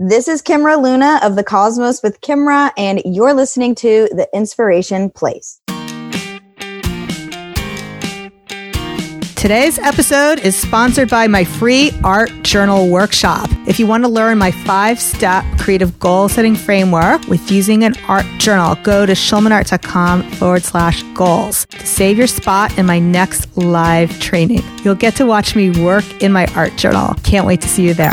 This is Kimra Luna of the Cosmos with Kimra, and you're listening to The Inspiration Place. Today's episode is sponsored by my free art journal workshop. If you want to learn my five step creative goal setting framework with using an art journal, go to schulmanart.com forward slash goals to save your spot in my next live training. You'll get to watch me work in my art journal. Can't wait to see you there.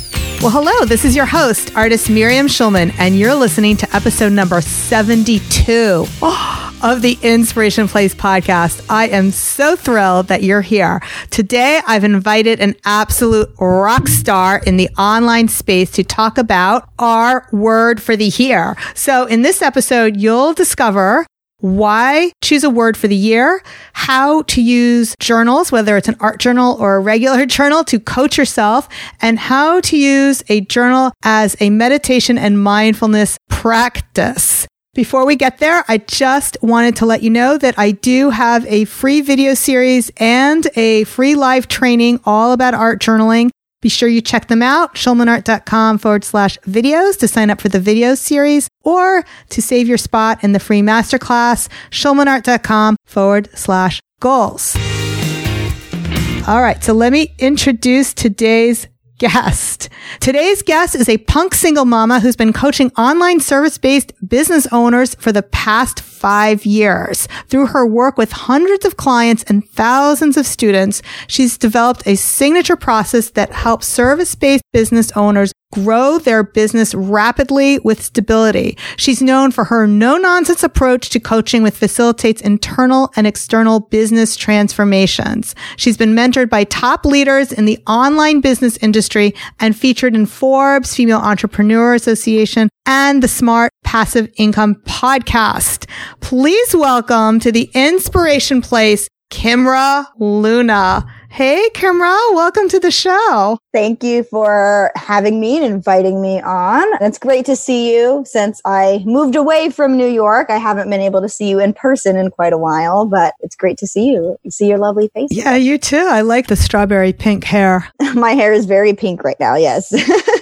Well, hello, this is your host, artist Miriam Schulman, and you're listening to episode number 72. Oh, of the Inspiration Place podcast. I am so thrilled that you're here. Today, I've invited an absolute rock star in the online space to talk about our word for the year. So in this episode, you'll discover why choose a word for the year, how to use journals, whether it's an art journal or a regular journal to coach yourself, and how to use a journal as a meditation and mindfulness practice. Before we get there, I just wanted to let you know that I do have a free video series and a free live training all about art journaling. Be sure you check them out, schulmanart.com forward slash videos to sign up for the video series or to save your spot in the free masterclass, schulmanart.com forward slash goals. All right. So let me introduce today's guest. Today's guest is a punk single mama who's been coaching online service based business owners for the past five years. Through her work with hundreds of clients and thousands of students, she's developed a signature process that helps service based business owners grow their business rapidly with stability. She's known for her no nonsense approach to coaching which facilitates internal and external business transformations. She's been mentored by top leaders in the online business industry and featured in Forbes, Female Entrepreneur Association, and the Smart Passive Income podcast. Please welcome to the Inspiration Place, Kimra Luna. Hey, Kimra, welcome to the show. Thank you for having me and inviting me on. It's great to see you since I moved away from New York. I haven't been able to see you in person in quite a while, but it's great to see you. See your lovely face. Yeah, you too. I like the strawberry pink hair. My hair is very pink right now. Yes.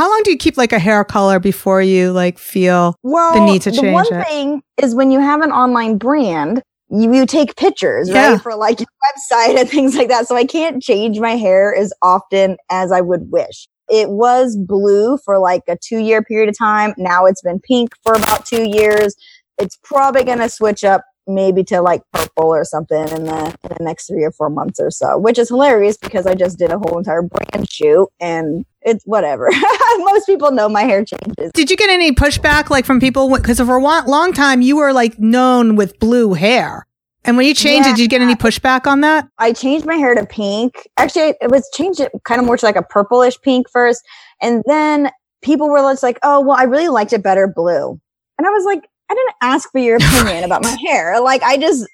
How long do you keep like a hair color before you like feel well, the need to change the one it? thing is when you have an online brand, you, you take pictures, yeah. right? For like your website and things like that. So I can't change my hair as often as I would wish. It was blue for like a two year period of time. Now it's been pink for about two years. It's probably going to switch up maybe to like purple or something in the, in the next three or four months or so, which is hilarious because I just did a whole entire brand shoot and it's whatever. Most people know my hair changes. Did you get any pushback like from people? Because for a long time you were like known with blue hair. And when you changed yeah. it, did you get any pushback on that? I changed my hair to pink. Actually, it was changed it kind of more to like a purplish pink first. And then people were just like, oh, well, I really liked it better blue. And I was like, I didn't ask for your opinion about my hair. Like, I just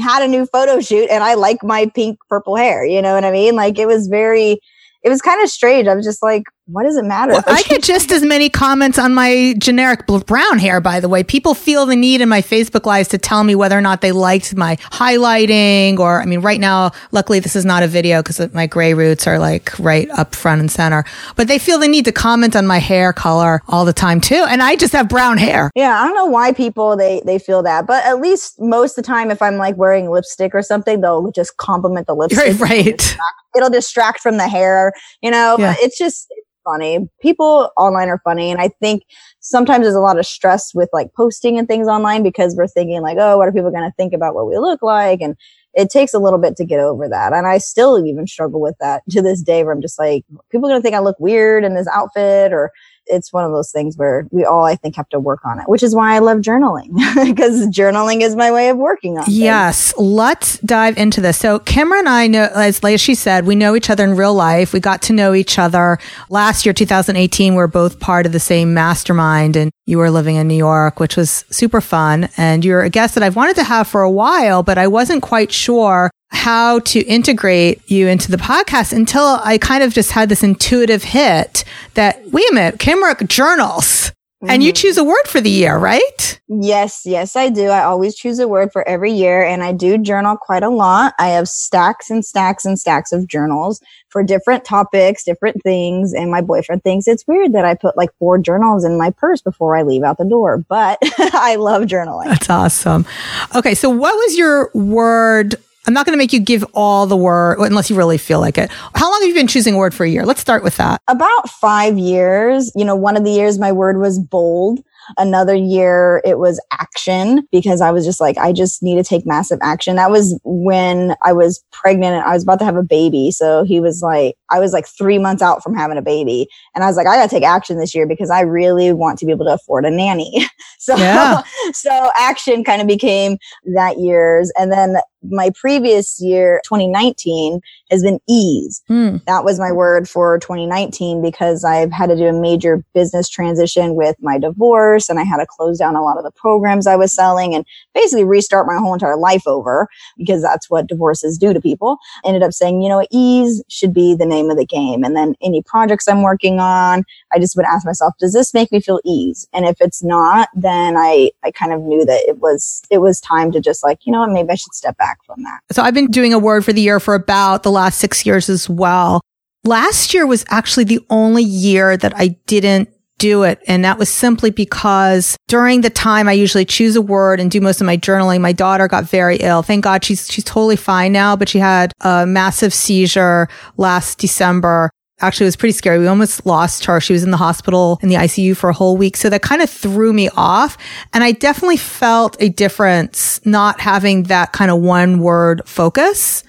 had a new photo shoot and I like my pink purple hair. You know what I mean? Like, it was very, it was kind of strange. I was just like, what does it matter? Well, I get just as many comments on my generic brown hair, by the way. People feel the need in my Facebook lives to tell me whether or not they liked my highlighting or, I mean, right now, luckily this is not a video because my gray roots are like right up front and center, but they feel the need to comment on my hair color all the time too. And I just have brown hair. Yeah. I don't know why people, they, they feel that, but at least most of the time, if I'm like wearing lipstick or something, they'll just compliment the lipstick. Right. right. It'll distract from the hair, you know, yeah. it's just, funny. People online are funny. And I think sometimes there's a lot of stress with like posting and things online because we're thinking like, oh, what are people going to think about what we look like? And it takes a little bit to get over that. And I still even struggle with that to this day where I'm just like, people going to think I look weird in this outfit or it's one of those things where we all, I think, have to work on it, which is why I love journaling because journaling is my way of working on. Yes. Let's dive into this. So Kimra and I know, as she said, we know each other in real life. We got to know each other last year, 2018. We we're both part of the same mastermind and you were living in New York, which was super fun. And you're a guest that I've wanted to have for a while, but I wasn't quite sure how to integrate you into the podcast until I kind of just had this intuitive hit that, wait a minute, Kimra journals. Mm-hmm. And you mm-hmm. choose a word for the year, right? Yes, yes, I do. I always choose a word for every year and I do journal quite a lot. I have stacks and stacks and stacks of journals for different topics, different things. And my boyfriend thinks it's weird that I put like four journals in my purse before I leave out the door, but I love journaling. That's awesome. Okay. So what was your word I'm not going to make you give all the word unless you really feel like it. How long have you been choosing a word for a year? Let's start with that. About five years. You know, one of the years my word was bold. Another year it was action because I was just like, I just need to take massive action. That was when I was pregnant and I was about to have a baby. So he was like, I was like three months out from having a baby. And I was like, I gotta take action this year because I really want to be able to afford a nanny. so, yeah. so action kind of became that year's. And then my previous year, 2019, has been ease. Hmm. That was my word for 2019 because I've had to do a major business transition with my divorce and I had to close down a lot of the programs I was selling and basically restart my whole entire life over because that's what divorces do to people. Ended up saying, you know, ease should be the name of the game. And then any projects I'm working on, I just would ask myself, does this make me feel ease? And if it's not, then I, I kind of knew that it was, it was time to just like, you know what, maybe I should step back from that. So I've been doing a word for the year for about the last six years as well. Last year was actually the only year that I didn't do it. And that was simply because during the time I usually choose a word and do most of my journaling, my daughter got very ill. Thank God she's, she's totally fine now, but she had a massive seizure last December. Actually, it was pretty scary. We almost lost her. She was in the hospital in the ICU for a whole week. So that kind of threw me off. And I definitely felt a difference not having that kind of one word focus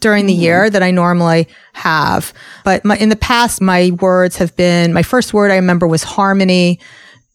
during the mm-hmm. year that I normally have. But my, in the past, my words have been, my first word I remember was harmony.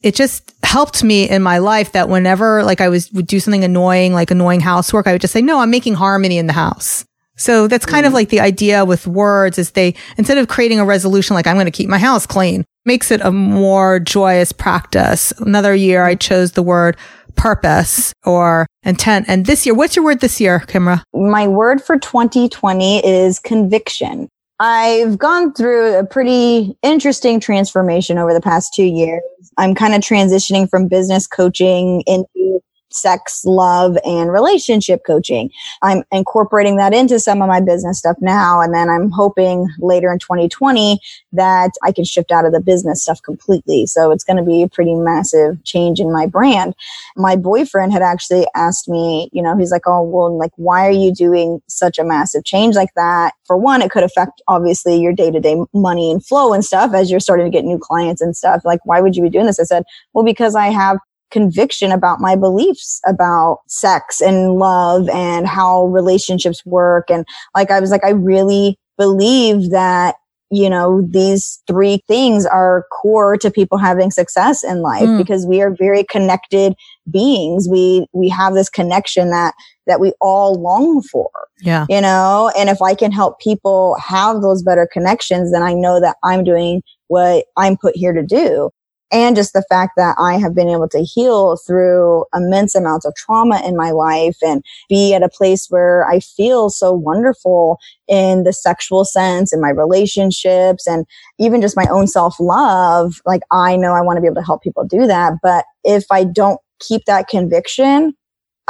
It just helped me in my life that whenever like I was would do something annoying, like annoying housework, I would just say, no, I'm making harmony in the house. So that's kind mm. of like the idea with words is they, instead of creating a resolution like I'm going to keep my house clean, makes it a more joyous practice. Another year I chose the word purpose or intent. And this year, what's your word this year, Kimra? My word for 2020 is conviction. I've gone through a pretty interesting transformation over the past two years. I'm kind of transitioning from business coaching into sex, love, and relationship coaching. I'm incorporating that into some of my business stuff now. And then I'm hoping later in 2020 that I can shift out of the business stuff completely. So it's going to be a pretty massive change in my brand. My boyfriend had actually asked me, you know, he's like, Oh, well, like, why are you doing such a massive change like that? For one, it could affect obviously your day to day money and flow and stuff as you're starting to get new clients and stuff. Like, why would you be doing this? I said, well, because I have conviction about my beliefs about sex and love and how relationships work. And like, I was like, I really believe that you know, these three things are core to people having success in life mm. because we are very connected beings. We, we have this connection that, that we all long for. Yeah. You know, and if I can help people have those better connections, then I know that I'm doing what I'm put here to do and just the fact that I have been able to heal through immense amounts of trauma in my life and be at a place where I feel so wonderful in the sexual sense in my relationships and even just my own self love. Like I know I want to be able to help people do that. But if I don't keep that conviction,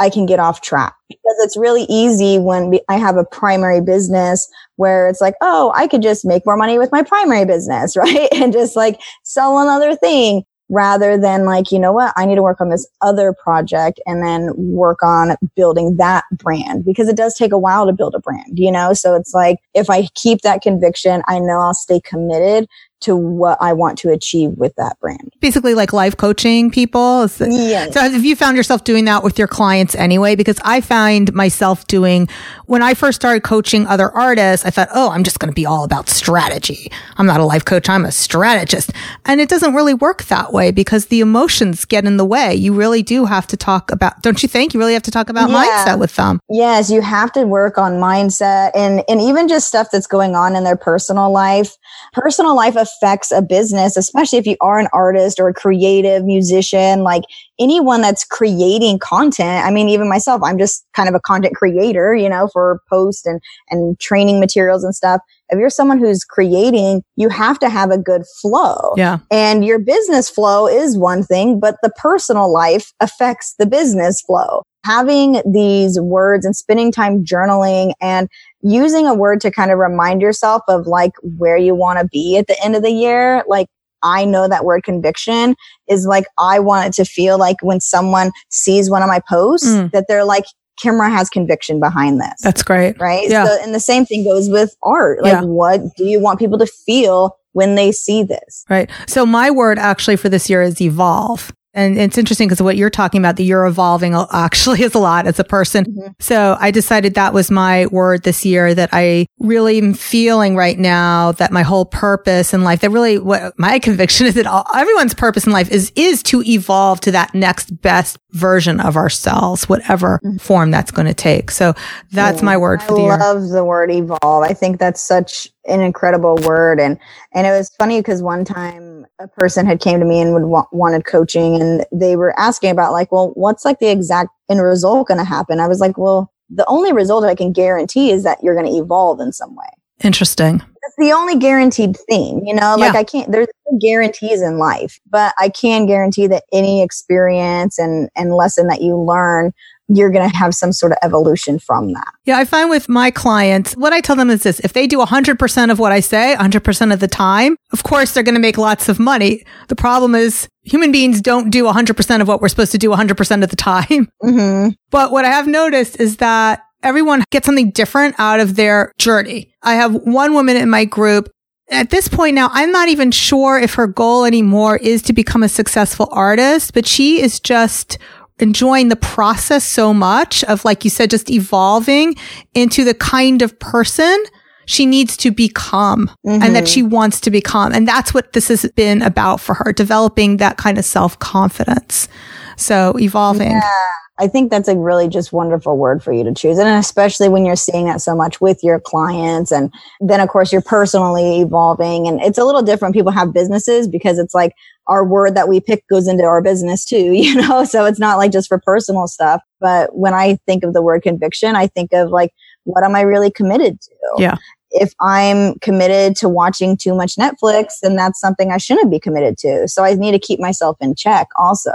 I can get off track because it's really easy when I have a primary business where it's like, oh, I could just make more money with my primary business, right? And just like sell another thing rather than like, you know what? I need to work on this other project and then work on building that brand because it does take a while to build a brand, you know? So it's like, if I keep that conviction, I know I'll stay committed to what I want to achieve with that brand. Basically like life coaching people. Yes. So have you found yourself doing that with your clients anyway? Because I find myself doing, when I first started coaching other artists, I thought, oh, I'm just going to be all about strategy. I'm not a life coach. I'm a strategist. And it doesn't really work that way because the emotions get in the way. You really do have to talk about, don't you think? You really have to talk about yeah. mindset with them. Yes. You have to work on mindset and, and even just stuff that's going on in their personal life. Personal life affects a business, especially if you are an artist or a creative musician, like anyone that's creating content. I mean, even myself, I'm just kind of a content creator, you know, for posts and, and training materials and stuff. If you're someone who's creating, you have to have a good flow. Yeah. And your business flow is one thing, but the personal life affects the business flow. Having these words and spending time journaling and using a word to kind of remind yourself of like where you want to be at the end of the year, like I know that word conviction is like, I want it to feel like when someone sees one of my posts mm. that they're like, Kimra has conviction behind this. That's great. Right. Yeah. So, and the same thing goes with art. Like, yeah. what do you want people to feel when they see this? Right. So my word actually for this year is evolve. And it's interesting because what you're talking about, that you're evolving actually is a lot as a person. Mm-hmm. So I decided that was my word this year that I really am feeling right now that my whole purpose in life, that really what my conviction is that all, everyone's purpose in life is, is to evolve to that next best version of ourselves, whatever mm-hmm. form that's going to take. So that's yeah. my word for I the year. I love the word evolve. I think that's such an incredible word. And, and it was funny because one time a person had came to me and would wa- wanted coaching and they were asking about like, well, what's like the exact end result going to happen? I was like, well, the only result I can guarantee is that you're going to evolve in some way. Interesting. That's the only guaranteed thing, you know, like yeah. I can't, there's no guarantees in life, but I can guarantee that any experience and, and lesson that you learn you're going to have some sort of evolution from that. Yeah, I find with my clients, what I tell them is this if they do 100% of what I say 100% of the time, of course, they're going to make lots of money. The problem is human beings don't do 100% of what we're supposed to do 100% of the time. Mm-hmm. But what I have noticed is that everyone gets something different out of their journey. I have one woman in my group at this point now, I'm not even sure if her goal anymore is to become a successful artist, but she is just enjoying the process so much of, like you said, just evolving into the kind of person she needs to become mm-hmm. and that she wants to become. And that's what this has been about for her, developing that kind of self confidence. So evolving. Yeah. I think that's a really just wonderful word for you to choose. And especially when you're seeing that so much with your clients. And then, of course, you're personally evolving. And it's a little different. People have businesses because it's like our word that we pick goes into our business too, you know? So it's not like just for personal stuff. But when I think of the word conviction, I think of like, what am I really committed to? Yeah if I'm committed to watching too much Netflix, then that's something I shouldn't be committed to. So I need to keep myself in check also.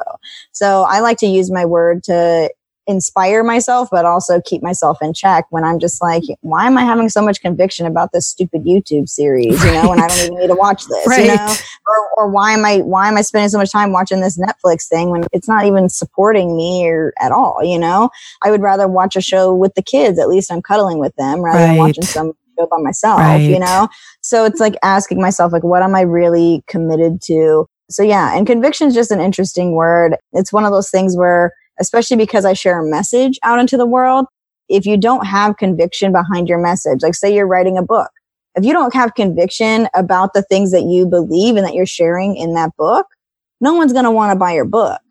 So I like to use my word to inspire myself, but also keep myself in check when I'm just like, why am I having so much conviction about this stupid YouTube series? You know, and I don't even need to watch this, right. you know, or, or why am I, why am I spending so much time watching this Netflix thing when it's not even supporting me or at all? You know, I would rather watch a show with the kids. At least I'm cuddling with them rather right. than watching some go by myself, right. you know? So it's like asking myself, like, what am I really committed to? So yeah, and conviction is just an interesting word. It's one of those things where, especially because I share a message out into the world, if you don't have conviction behind your message, like say you're writing a book, if you don't have conviction about the things that you believe and that you're sharing in that book, no one's going to want to buy your book.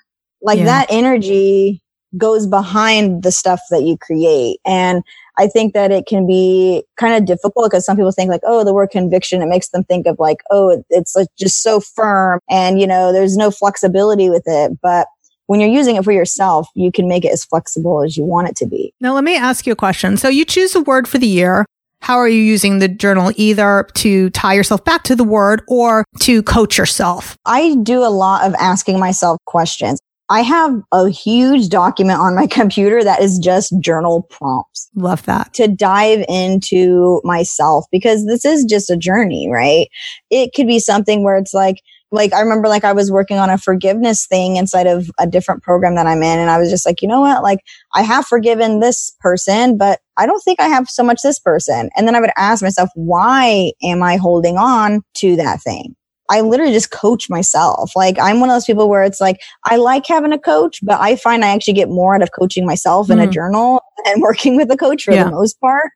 Like yeah. that energy goes behind the stuff that you create. And I think that it can be kind of difficult because some people think like, oh, the word conviction, it makes them think of like, oh, it's like just so firm and, you know, there's no flexibility with it. But when you're using it for yourself, you can make it as flexible as you want it to be. Now, let me ask you a question. So you choose a word for the year. How are you using the journal either to tie yourself back to the word or to coach yourself? I do a lot of asking myself questions. I have a huge document on my computer that is just journal prompts. Love that. To dive into myself because this is just a journey, right? It could be something where it's like, like I remember like I was working on a forgiveness thing inside of a different program that I'm in. And I was just like, you know what? Like I have forgiven this person, but I don't think I have so much this person. And then I would ask myself, why am I holding on to that thing? I literally just coach myself. Like I'm one of those people where it's like I like having a coach, but I find I actually get more out of coaching myself mm. in a mm. journal and working with a coach for yeah. the most part.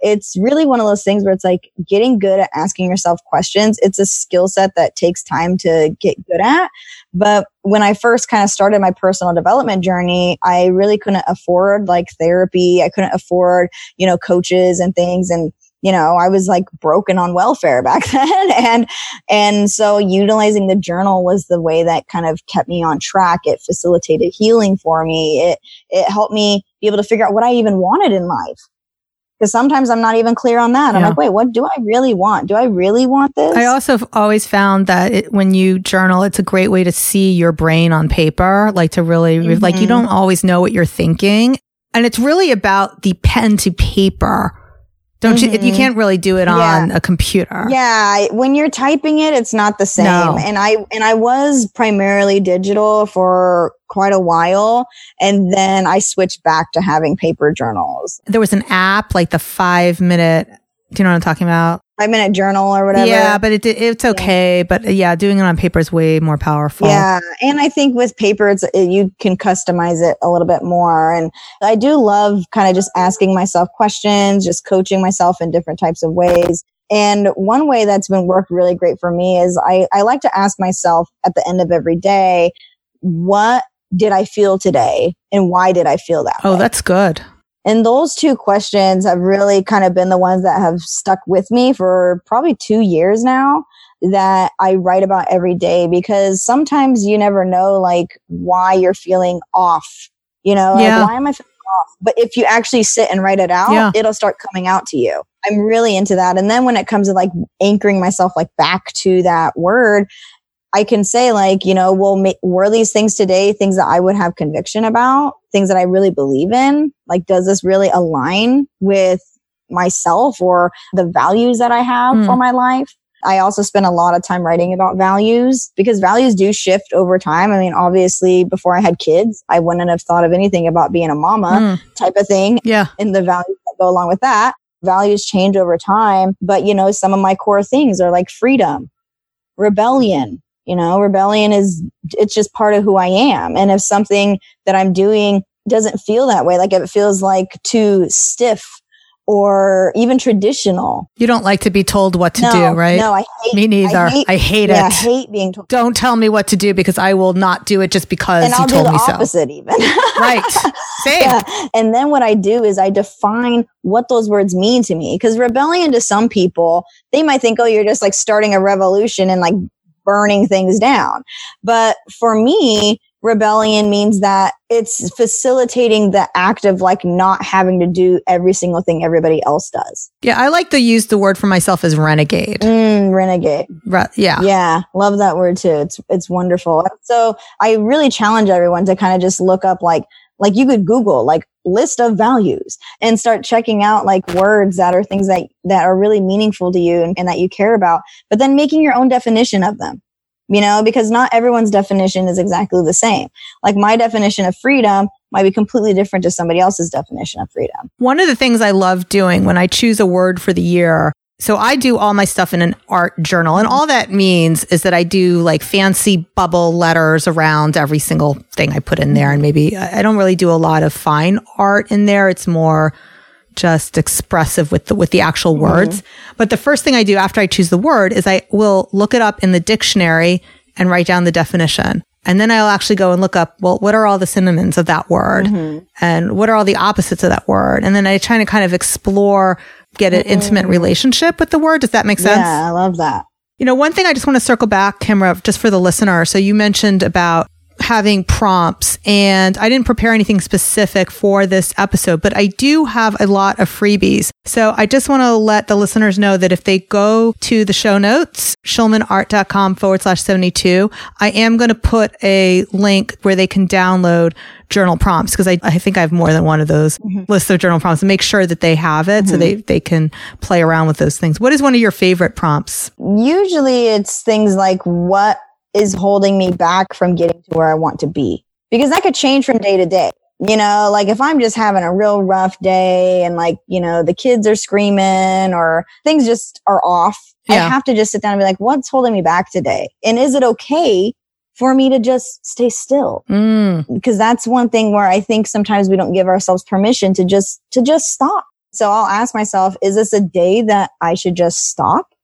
It's really one of those things where it's like getting good at asking yourself questions. It's a skill set that takes time to get good at. But when I first kind of started my personal development journey, I really couldn't afford like therapy. I couldn't afford, you know, coaches and things. And you know, I was like broken on welfare back then. and, and so utilizing the journal was the way that kind of kept me on track. It facilitated healing for me. It, it helped me be able to figure out what I even wanted in life. Because sometimes I'm not even clear on that. I'm like, wait, what do I really want? Do I really want this? I also always found that it, when you journal, it's a great way to see your brain on paper, like to really, mm-hmm. like you don't always know what you're thinking. And it's really about the pen to paper don't mm-hmm. you? You mm-hmm. can't really do it on yeah. a computer. Yeah, when you're typing it, it's not the same. No. And I and I was primarily digital for quite a while, and then I switched back to having paper journals. There was an app like the five minute. Do you know what I'm talking about? Five minute journal or whatever. Yeah, but it, it's okay. Yeah. But yeah, doing it on paper is way more powerful. Yeah. And I think with paper, it's, it, you can customize it a little bit more. And I do love kind of just asking myself questions, just coaching myself in different types of ways. And one way that's been worked really great for me is I, I like to ask myself at the end of every day, what did I feel today? And why did I feel that? Oh, way? that's good. And those two questions have really kind of been the ones that have stuck with me for probably two years now that I write about every day because sometimes you never know like why you're feeling off. You know, yeah. like, why am I feeling off? But if you actually sit and write it out, yeah. it'll start coming out to you. I'm really into that. And then when it comes to like anchoring myself like back to that word, I can say like, you know, well, ma- were these things today things that I would have conviction about, things that I really believe in? Like, does this really align with myself or the values that I have mm. for my life? I also spend a lot of time writing about values because values do shift over time. I mean, obviously, before I had kids, I wouldn't have thought of anything about being a mama mm. type of thing. Yeah. And the values that go along with that. Values change over time. But, you know, some of my core things are like freedom, rebellion, you know, rebellion is, it's just part of who I am. And if something that I'm doing doesn't feel that way, like if it feels like too stiff or even traditional. You don't like to be told what to no, do, right? No, I hate Me neither. I hate, I hate yeah, it. I hate being told. Don't tell me what to do because I will not do it just because and you I'll told do the me so. even. right. Same. Yeah. And then what I do is I define what those words mean to me. Because rebellion to some people, they might think, oh, you're just like starting a revolution and like burning things down. But for me, rebellion means that it's facilitating the act of like not having to do every single thing everybody else does. Yeah, I like to use the word for myself as renegade. Mm, renegade. Re- yeah. Yeah, love that word too. It's it's wonderful. So I really challenge everyone to kind of just look up like like you could Google like list of values and start checking out like words that are things that, that are really meaningful to you and, and that you care about, but then making your own definition of them you know, because not everyone's definition is exactly the same. Like my definition of freedom might be completely different to somebody else's definition of freedom. One of the things I love doing when I choose a word for the year so I do all my stuff in an art journal. And all that means is that I do like fancy bubble letters around every single thing I put in there. And maybe I don't really do a lot of fine art in there. It's more just expressive with the, with the actual mm-hmm. words. But the first thing I do after I choose the word is I will look it up in the dictionary and write down the definition. And then I'll actually go and look up, well, what are all the synonyms of that word? Mm-hmm. And what are all the opposites of that word? And then I try to kind of explore get an mm-hmm. intimate relationship with the word. Does that make sense? Yeah, I love that. You know, one thing I just want to circle back, Kimra, just for the listener. So you mentioned about having prompts and I didn't prepare anything specific for this episode, but I do have a lot of freebies. So I just want to let the listeners know that if they go to the show notes, schulmanart.com forward slash 72, I am going to put a link where they can download journal prompts because I, I think I have more than one of those mm-hmm. lists of journal prompts and make sure that they have it mm-hmm. so they, they can play around with those things. What is one of your favorite prompts? Usually it's things like what is holding me back from getting to where I want to be? Because that could change from day to day. You know, like if I'm just having a real rough day and like, you know, the kids are screaming or things just are off, yeah. I have to just sit down and be like, what's holding me back today? And is it okay for me to just stay still? Mm. Because that's one thing where I think sometimes we don't give ourselves permission to just, to just stop. So I'll ask myself, is this a day that I should just stop?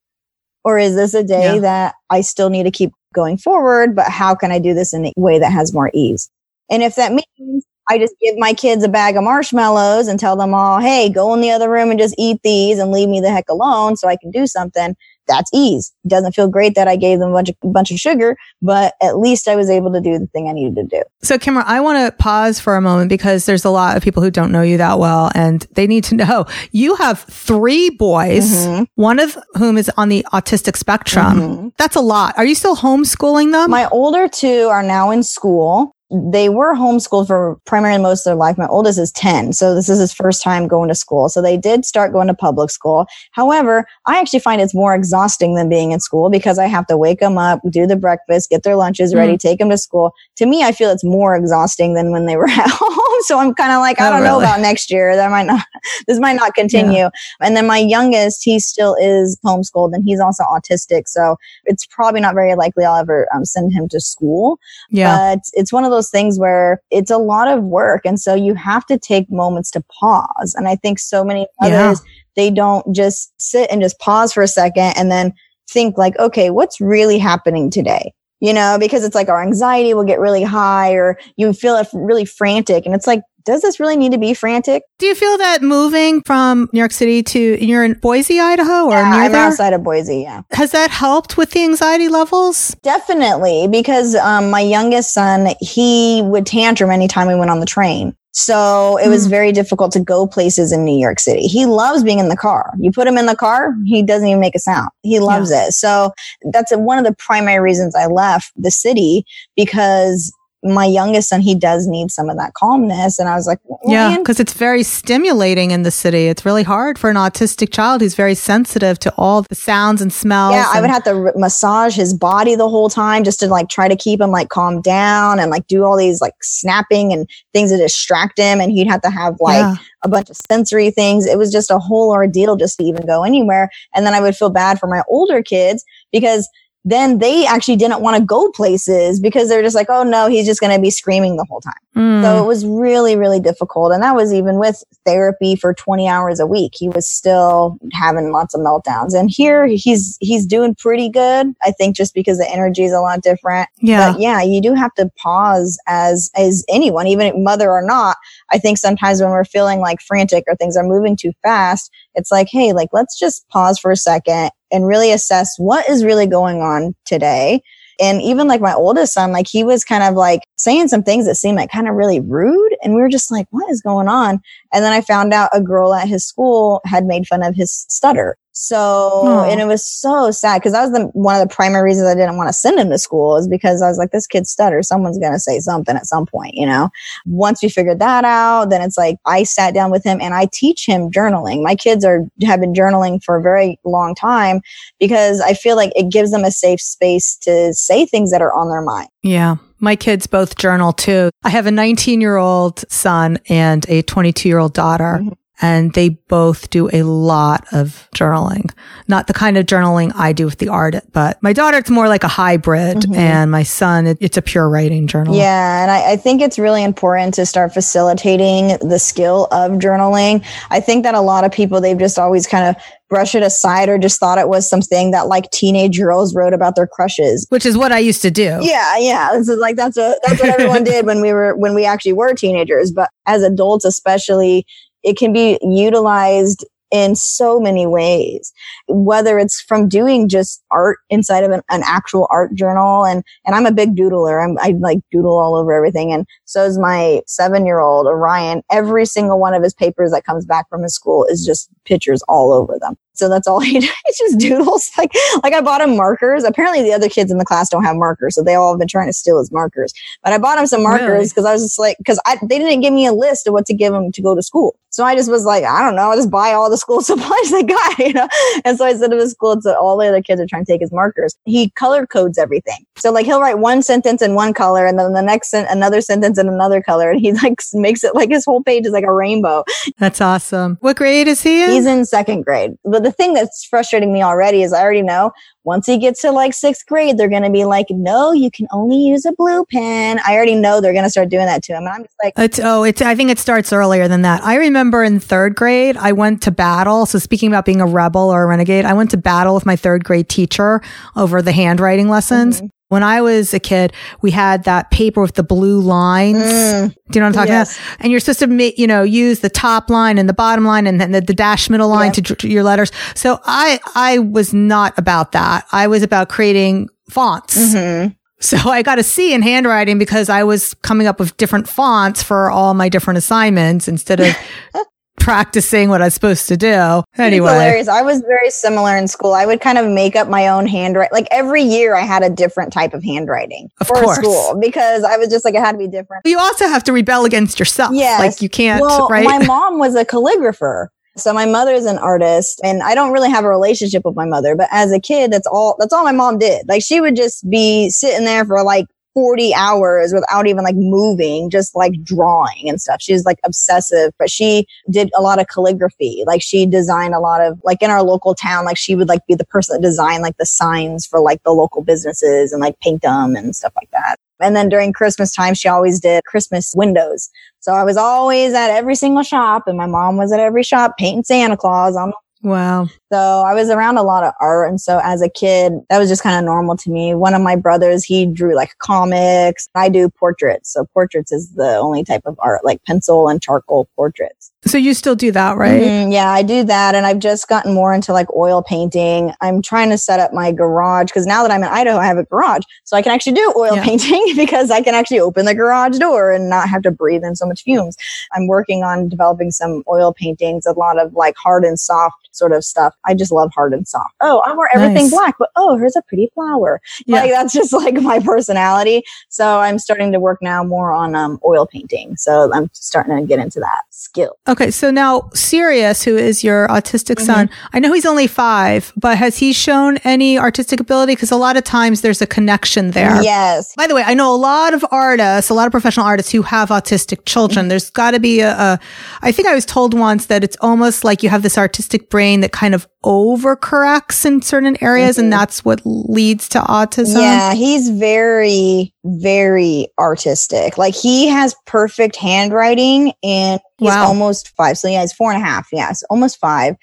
Or is this a day yeah. that I still need to keep going forward, but how can I do this in a way that has more ease? And if that means I just give my kids a bag of marshmallows and tell them all, hey, go in the other room and just eat these and leave me the heck alone so I can do something that's ease. It doesn't feel great that I gave them a bunch of, bunch of sugar, but at least I was able to do the thing I needed to do. So, Kimra, I want to pause for a moment because there's a lot of people who don't know you that well and they need to know you have three boys, mm-hmm. one of whom is on the autistic spectrum. Mm-hmm. That's a lot. Are you still homeschooling them? My older two are now in school they were homeschooled for primarily most of their life. My oldest is 10. So this is his first time going to school. So they did start going to public school. However, I actually find it's more exhausting than being in school because I have to wake them up, do the breakfast, get their lunches ready, mm. take them to school. To me, I feel it's more exhausting than when they were at home. So I'm kind of like, I oh, don't really? know about next year. That might not, this might not continue. Yeah. And then my youngest, he still is homeschooled and he's also autistic. So it's probably not very likely I'll ever um, send him to school. Yeah. But it's one of those those things where it's a lot of work. And so you have to take moments to pause. And I think so many others, yeah. they don't just sit and just pause for a second and then think like, okay, what's really happening today? You know, because it's like our anxiety will get really high or you feel really frantic. And it's like, does this really need to be frantic? Do you feel that moving from New York City to you're in Boise, Idaho, or yeah, near I'm there? outside of Boise? Yeah. Has that helped with the anxiety levels? Definitely, because um, my youngest son he would tantrum anytime we went on the train. So it was mm. very difficult to go places in New York City. He loves being in the car. You put him in the car, he doesn't even make a sound. He loves yeah. it. So that's one of the primary reasons I left the city because my youngest son, he does need some of that calmness. And I was like, well, yeah, because it's very stimulating in the city. It's really hard for an autistic child who's very sensitive to all the sounds and smells. Yeah, and- I would have to massage his body the whole time just to like try to keep him like calm down and like do all these like snapping and things to distract him. And he'd have to have like yeah. a bunch of sensory things. It was just a whole ordeal just to even go anywhere. And then I would feel bad for my older kids because then they actually didn't want to go places because they're just like, oh no, he's just going to be screaming the whole time. Mm. So it was really, really difficult. And that was even with therapy for 20 hours a week. He was still having lots of meltdowns. And here he's, he's doing pretty good. I think just because the energy is a lot different. Yeah. But yeah, you do have to pause as, as anyone, even mother or not. I think sometimes when we're feeling like frantic or things are moving too fast, it's like, Hey, like, let's just pause for a second and really assess what is really going on today. And even like my oldest son, like he was kind of like saying some things that seemed like kind of really rude. And we were just like, what is going on? And then I found out a girl at his school had made fun of his stutter. So, and it was so sad because that was the, one of the primary reasons I didn't want to send him to school is because I was like, this kid stutters. Someone's going to say something at some point, you know? Once we figured that out, then it's like I sat down with him and I teach him journaling. My kids are, have been journaling for a very long time because I feel like it gives them a safe space to say things that are on their mind. Yeah. My kids both journal too. I have a 19 year old son and a 22 year old daughter. Mm-hmm and they both do a lot of journaling. Not the kind of journaling I do with the art, but my daughter, it's more like a hybrid, mm-hmm. and my son, it, it's a pure writing journal. Yeah, and I, I, think it's really important to start facilitating the skill of journaling. I think that a lot of people, they've just always kind of brush it aside or just thought it was something that like teenage girls wrote about their crushes which is what i used to do yeah yeah this is like that's a that's what everyone did when we were when we actually were teenagers but as adults especially it can be utilized in so many ways, whether it's from doing just art inside of an, an, actual art journal. And, and I'm a big doodler. I'm, I like doodle all over everything. And so is my seven year old Orion. Every single one of his papers that comes back from his school is just pictures all over them. So that's all he does. It's just doodles. Like, like I bought him markers. Apparently the other kids in the class don't have markers. So they all have been trying to steal his markers, but I bought him some markers because really? I was just like, cause I, they didn't give me a list of what to give him to go to school. So I just was like, I don't know. I'll just buy all the school supplies they got, you know? And so I him to school. So all the other kids are trying to take his markers. He color codes everything. So like he'll write one sentence in one color and then the next, sen- another sentence in another color. And he like makes it like his whole page is like a rainbow. That's awesome. What grade is he in? He's in second grade. But the thing that's frustrating me already is I already know once he gets to like sixth grade, they're going to be like, no, you can only use a blue pen. I already know they're going to start doing that to him. And I'm just like, it's, oh, it's, I think it starts earlier than that. I remember in third grade, I went to battle. So speaking about being a rebel or a renegade, I went to battle with my third grade teacher over the handwriting lessons. Mm-hmm. When I was a kid, we had that paper with the blue lines. Mm. Do you know what I'm talking yes. about? And you're supposed to, make, you know, use the top line and the bottom line and then the, the dash middle line to, to your letters. So I, I was not about that. I was about creating fonts. Mm-hmm. So I got a C in handwriting because I was coming up with different fonts for all my different assignments instead of practicing what I was supposed to do. Anyway. hilarious. I was very similar in school. I would kind of make up my own handwriting. Like every year I had a different type of handwriting of for course. school because I was just like, it had to be different. You also have to rebel against yourself. Yeah. Like you can't, well, right? My mom was a calligrapher. So my mother is an artist and I don't really have a relationship with my mother, but as a kid, that's all, that's all my mom did. Like she would just be sitting there for like 40 hours without even like moving, just like drawing and stuff. She's like obsessive, but she did a lot of calligraphy. Like she designed a lot of like in our local town, like she would like be the person that designed like the signs for like the local businesses and like paint them and stuff like that. And then during Christmas time, she always did Christmas windows. So I was always at every single shop and my mom was at every shop painting Santa Claus on Wow. So I was around a lot of art. And so as a kid, that was just kind of normal to me. One of my brothers, he drew like comics. I do portraits. So portraits is the only type of art, like pencil and charcoal portraits. So you still do that, right? Mm-hmm, yeah, I do that. And I've just gotten more into like oil painting. I'm trying to set up my garage because now that I'm in Idaho, I have a garage. So I can actually do oil yeah. painting because I can actually open the garage door and not have to breathe in so much fumes. I'm working on developing some oil paintings, a lot of like hard and soft sort of stuff. I just love hard and soft. Oh, I wear everything nice. black, but oh, here's a pretty flower. Yeah. Like that's just like my personality. So I'm starting to work now more on um, oil painting. So I'm starting to get into that skill. Okay. So now Sirius, who is your autistic mm-hmm. son, I know he's only five, but has he shown any artistic ability? Because a lot of times there's a connection there. Yes. By the way, I know a lot of artists, a lot of professional artists who have autistic children. Mm-hmm. There's got to be a, a, I think I was told once that it's almost like you have this artistic brain that kind of overcorrects in certain areas mm-hmm. and that's what leads to autism. Yeah, he's very, very artistic. Like he has perfect handwriting and he's wow. almost five. So yeah, he's four and a half. Yes, almost five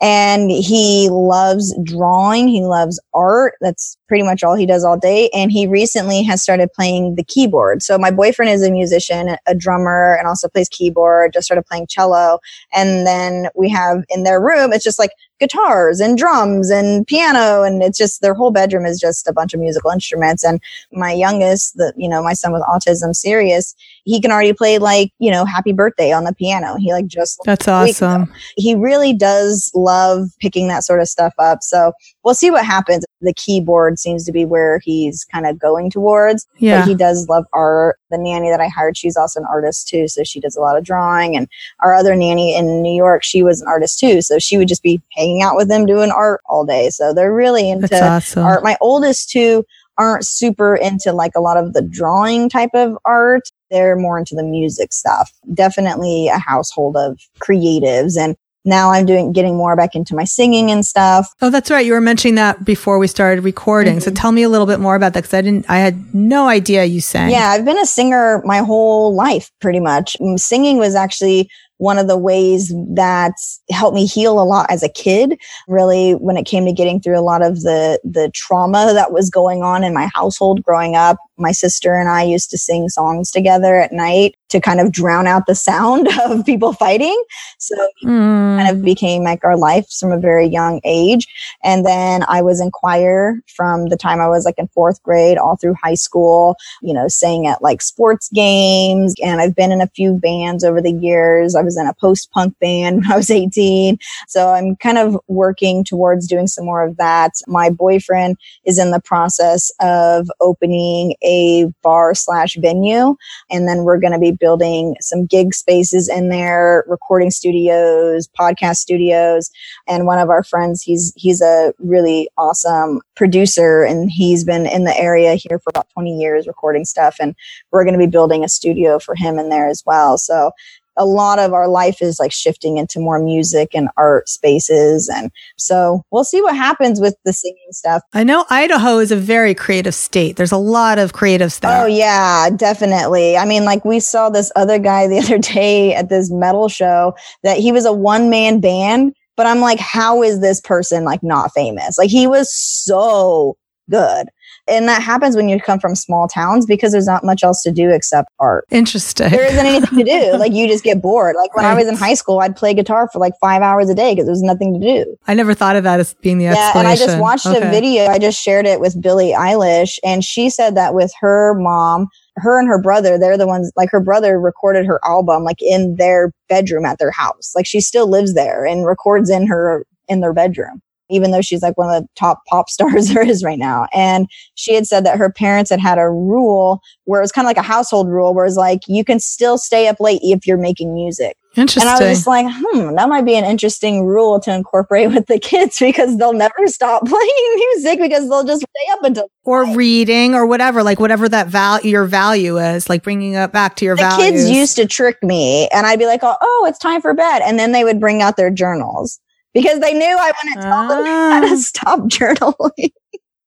and he loves drawing. He loves art. That's pretty much all he does all day. And he recently has started playing the keyboard. So my boyfriend is a musician, a drummer, and also plays keyboard, just started playing cello. And then we have in their room, it's just like guitars and drums and piano and it's just their whole bedroom is just a bunch of musical instruments and my youngest the you know my son with autism Sirius, he can already play like you know happy birthday on the piano. He like just that's awesome. he really does love picking that sort of stuff up. So we'll see what happens. The keyboard seems to be where he's kind of going towards. Yeah. but he does love art. The nanny that i hired she's also an artist too so she does a lot of drawing. And our other nanny in new york she was an artist too so she would just be hanging out with them doing art all day. So they're really into awesome. art. My oldest two aren't super into like a lot of the drawing type of art. They're more into the music stuff. Definitely a household of creatives and now I'm doing getting more back into my singing and stuff. Oh, that's right. You were mentioning that before we started recording. Mm-hmm. So tell me a little bit more about that because I didn't, I had no idea you sang. Yeah, I've been a singer my whole life, pretty much. Singing was actually one of the ways that helped me heal a lot as a kid really when it came to getting through a lot of the the trauma that was going on in my household growing up. My sister and I used to sing songs together at night to kind of drown out the sound of people fighting. So mm. kind of became like our life from a very young age. And then I was in choir from the time I was like in fourth grade all through high school, you know, sang at like sports games. And I've been in a few bands over the years. I was in a post punk band when I was 18. So I'm kind of working towards doing some more of that. My boyfriend is in the process of opening a bar slash venue. And then we're going to be building some gig spaces in there, recording studios, podcast studios. And one of our friends, he's, he's a really awesome producer and he's been in the area here for about 20 years recording stuff. And we're going to be building a studio for him in there as well. So a lot of our life is like shifting into more music and art spaces. And so we'll see what happens with the singing stuff. I know Idaho is a very creative state. There's a lot of creatives there. Oh, yeah, definitely. I mean, like we saw this other guy the other day at this metal show that he was a one man band. But I'm like, how is this person like not famous? Like he was so good. And that happens when you come from small towns because there's not much else to do except art. Interesting. There isn't anything to do. like you just get bored. Like when right. I was in high school, I'd play guitar for like five hours a day because there was nothing to do. I never thought of that as being the yeah, and I just watched okay. a video. I just shared it with Billie Eilish, and she said that with her mom, her and her brother, they're the ones like her brother recorded her album like in their bedroom at their house. Like she still lives there and records in her in their bedroom even though she's like one of the top pop stars there is right now. And she had said that her parents had had a rule where it was kind of like a household rule where it's like, you can still stay up late if you're making music. Interesting. And I was just like, hmm, that might be an interesting rule to incorporate with the kids because they'll never stop playing music because they'll just stay up until or reading or whatever, like whatever that value your value is, like bringing it back to your the values. kids used to trick me, and I'd be like, oh, oh, it's time for bed, and then they would bring out their journals because they knew I wouldn't tell them how to ah. stop journaling.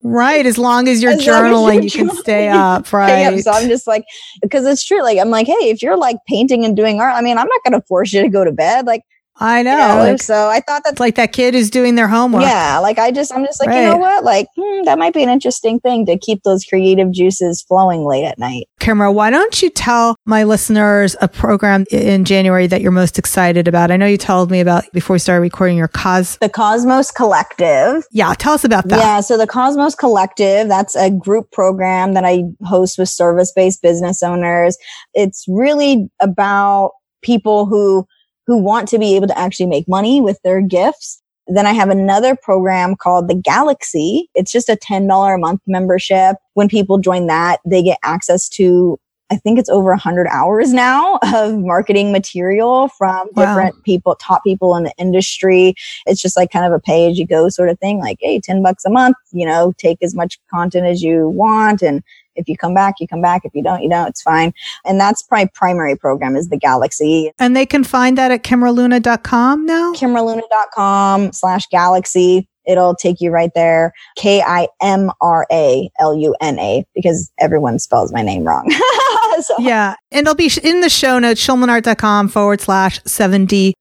Right. As long as you're as journaling, as you can stay up. Right. So I'm just like, because it's true. Like, I'm like, hey, if you're like painting and doing art, I mean, I'm not going to force you to go to bed. Like, I know. You know like, so I thought that's like that kid is doing their homework. Yeah. Like I just, I'm just like, right. you know what? Like hmm, that might be an interesting thing to keep those creative juices flowing late at night. Kimra, why don't you tell my listeners a program in January that you're most excited about? I know you told me about before we started recording your cause. The Cosmos Collective. Yeah. Tell us about that. Yeah. So the Cosmos Collective, that's a group program that I host with service based business owners. It's really about people who who want to be able to actually make money with their gifts. Then I have another program called the Galaxy. It's just a $10 a month membership. When people join that, they get access to I think it's over 100 hours now of marketing material from different wow. people, top people in the industry. It's just like kind of a pay as you go sort of thing. Like, hey, 10 bucks a month, you know, take as much content as you want and if you come back, you come back. If you don't, you don't. It's fine. And that's my primary program is the Galaxy. And they can find that at kimraluna.com now? kimraluna.com slash galaxy. It'll take you right there. K I M R A L U N A because everyone spells my name wrong. so. Yeah. And it'll be in the show notes, schulmanart.com forward slash 72.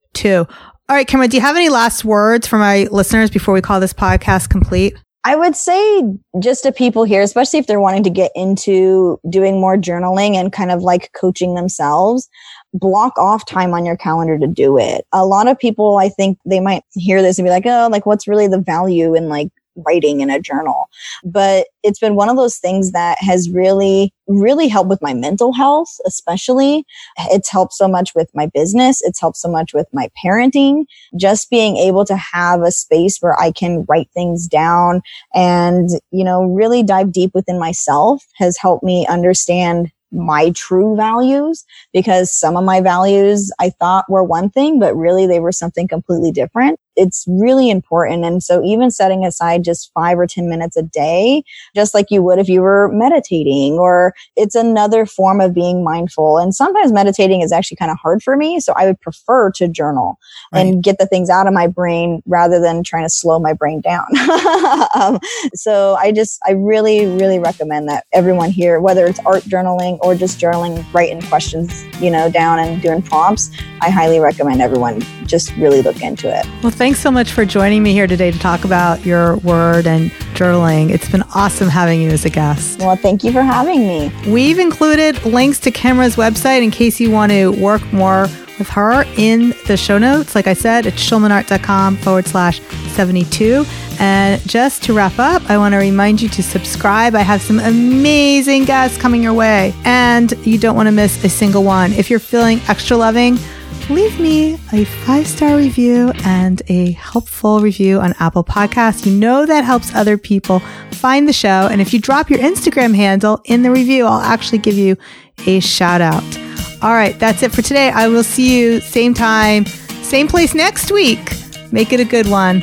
All right, Kimra, do you have any last words for my listeners before we call this podcast complete? I would say just to people here, especially if they're wanting to get into doing more journaling and kind of like coaching themselves, block off time on your calendar to do it. A lot of people, I think they might hear this and be like, oh, like what's really the value in like writing in a journal. But it's been one of those things that has really, really helped with my mental health, especially. It's helped so much with my business. It's helped so much with my parenting. Just being able to have a space where I can write things down and, you know, really dive deep within myself has helped me understand my true values because some of my values I thought were one thing, but really they were something completely different it's really important. And so even setting aside just five or 10 minutes a day, just like you would if you were meditating or it's another form of being mindful. And sometimes meditating is actually kind of hard for me. So I would prefer to journal right. and get the things out of my brain rather than trying to slow my brain down. um, so I just, I really, really recommend that everyone here, whether it's art journaling or just journaling, writing questions, you know, down and doing prompts, I highly recommend everyone just really look into it. Well, thanks so much for joining me here today to talk about your word and journaling. It's been awesome having you as a guest. Well, thank you for having me. We've included links to Kimra's website in case you want to work more with her in the show notes. Like I said, it's schulmanart.com forward slash 72. And just to wrap up, I want to remind you to subscribe. I have some amazing guests coming your way, and you don't want to miss a single one. If you're feeling extra loving, leave me a five star review and a helpful review on Apple Podcasts. You know that helps other people find the show. And if you drop your Instagram handle in the review, I'll actually give you a shout out. All right, that's it for today. I will see you same time, same place next week. Make it a good one.